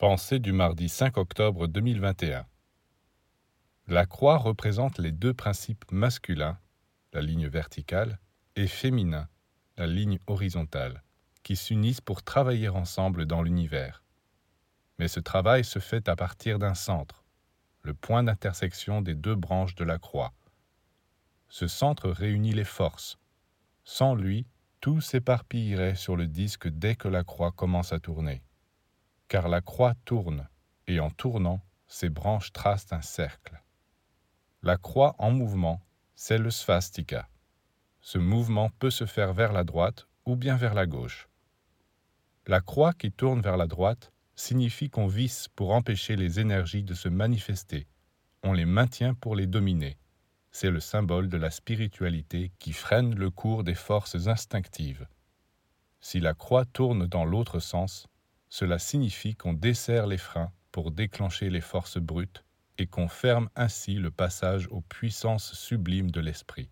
Pensée du mardi 5 octobre 2021. La croix représente les deux principes masculins, la ligne verticale, et féminin, la ligne horizontale, qui s'unissent pour travailler ensemble dans l'univers. Mais ce travail se fait à partir d'un centre, le point d'intersection des deux branches de la croix. Ce centre réunit les forces. Sans lui, tout s'éparpillerait sur le disque dès que la croix commence à tourner car la croix tourne, et en tournant, ses branches tracent un cercle. La croix en mouvement, c'est le svastika. Ce mouvement peut se faire vers la droite ou bien vers la gauche. La croix qui tourne vers la droite signifie qu'on visse pour empêcher les énergies de se manifester. On les maintient pour les dominer. C'est le symbole de la spiritualité qui freine le cours des forces instinctives. Si la croix tourne dans l'autre sens, cela signifie qu'on desserre les freins pour déclencher les forces brutes et qu'on ferme ainsi le passage aux puissances sublimes de l'esprit.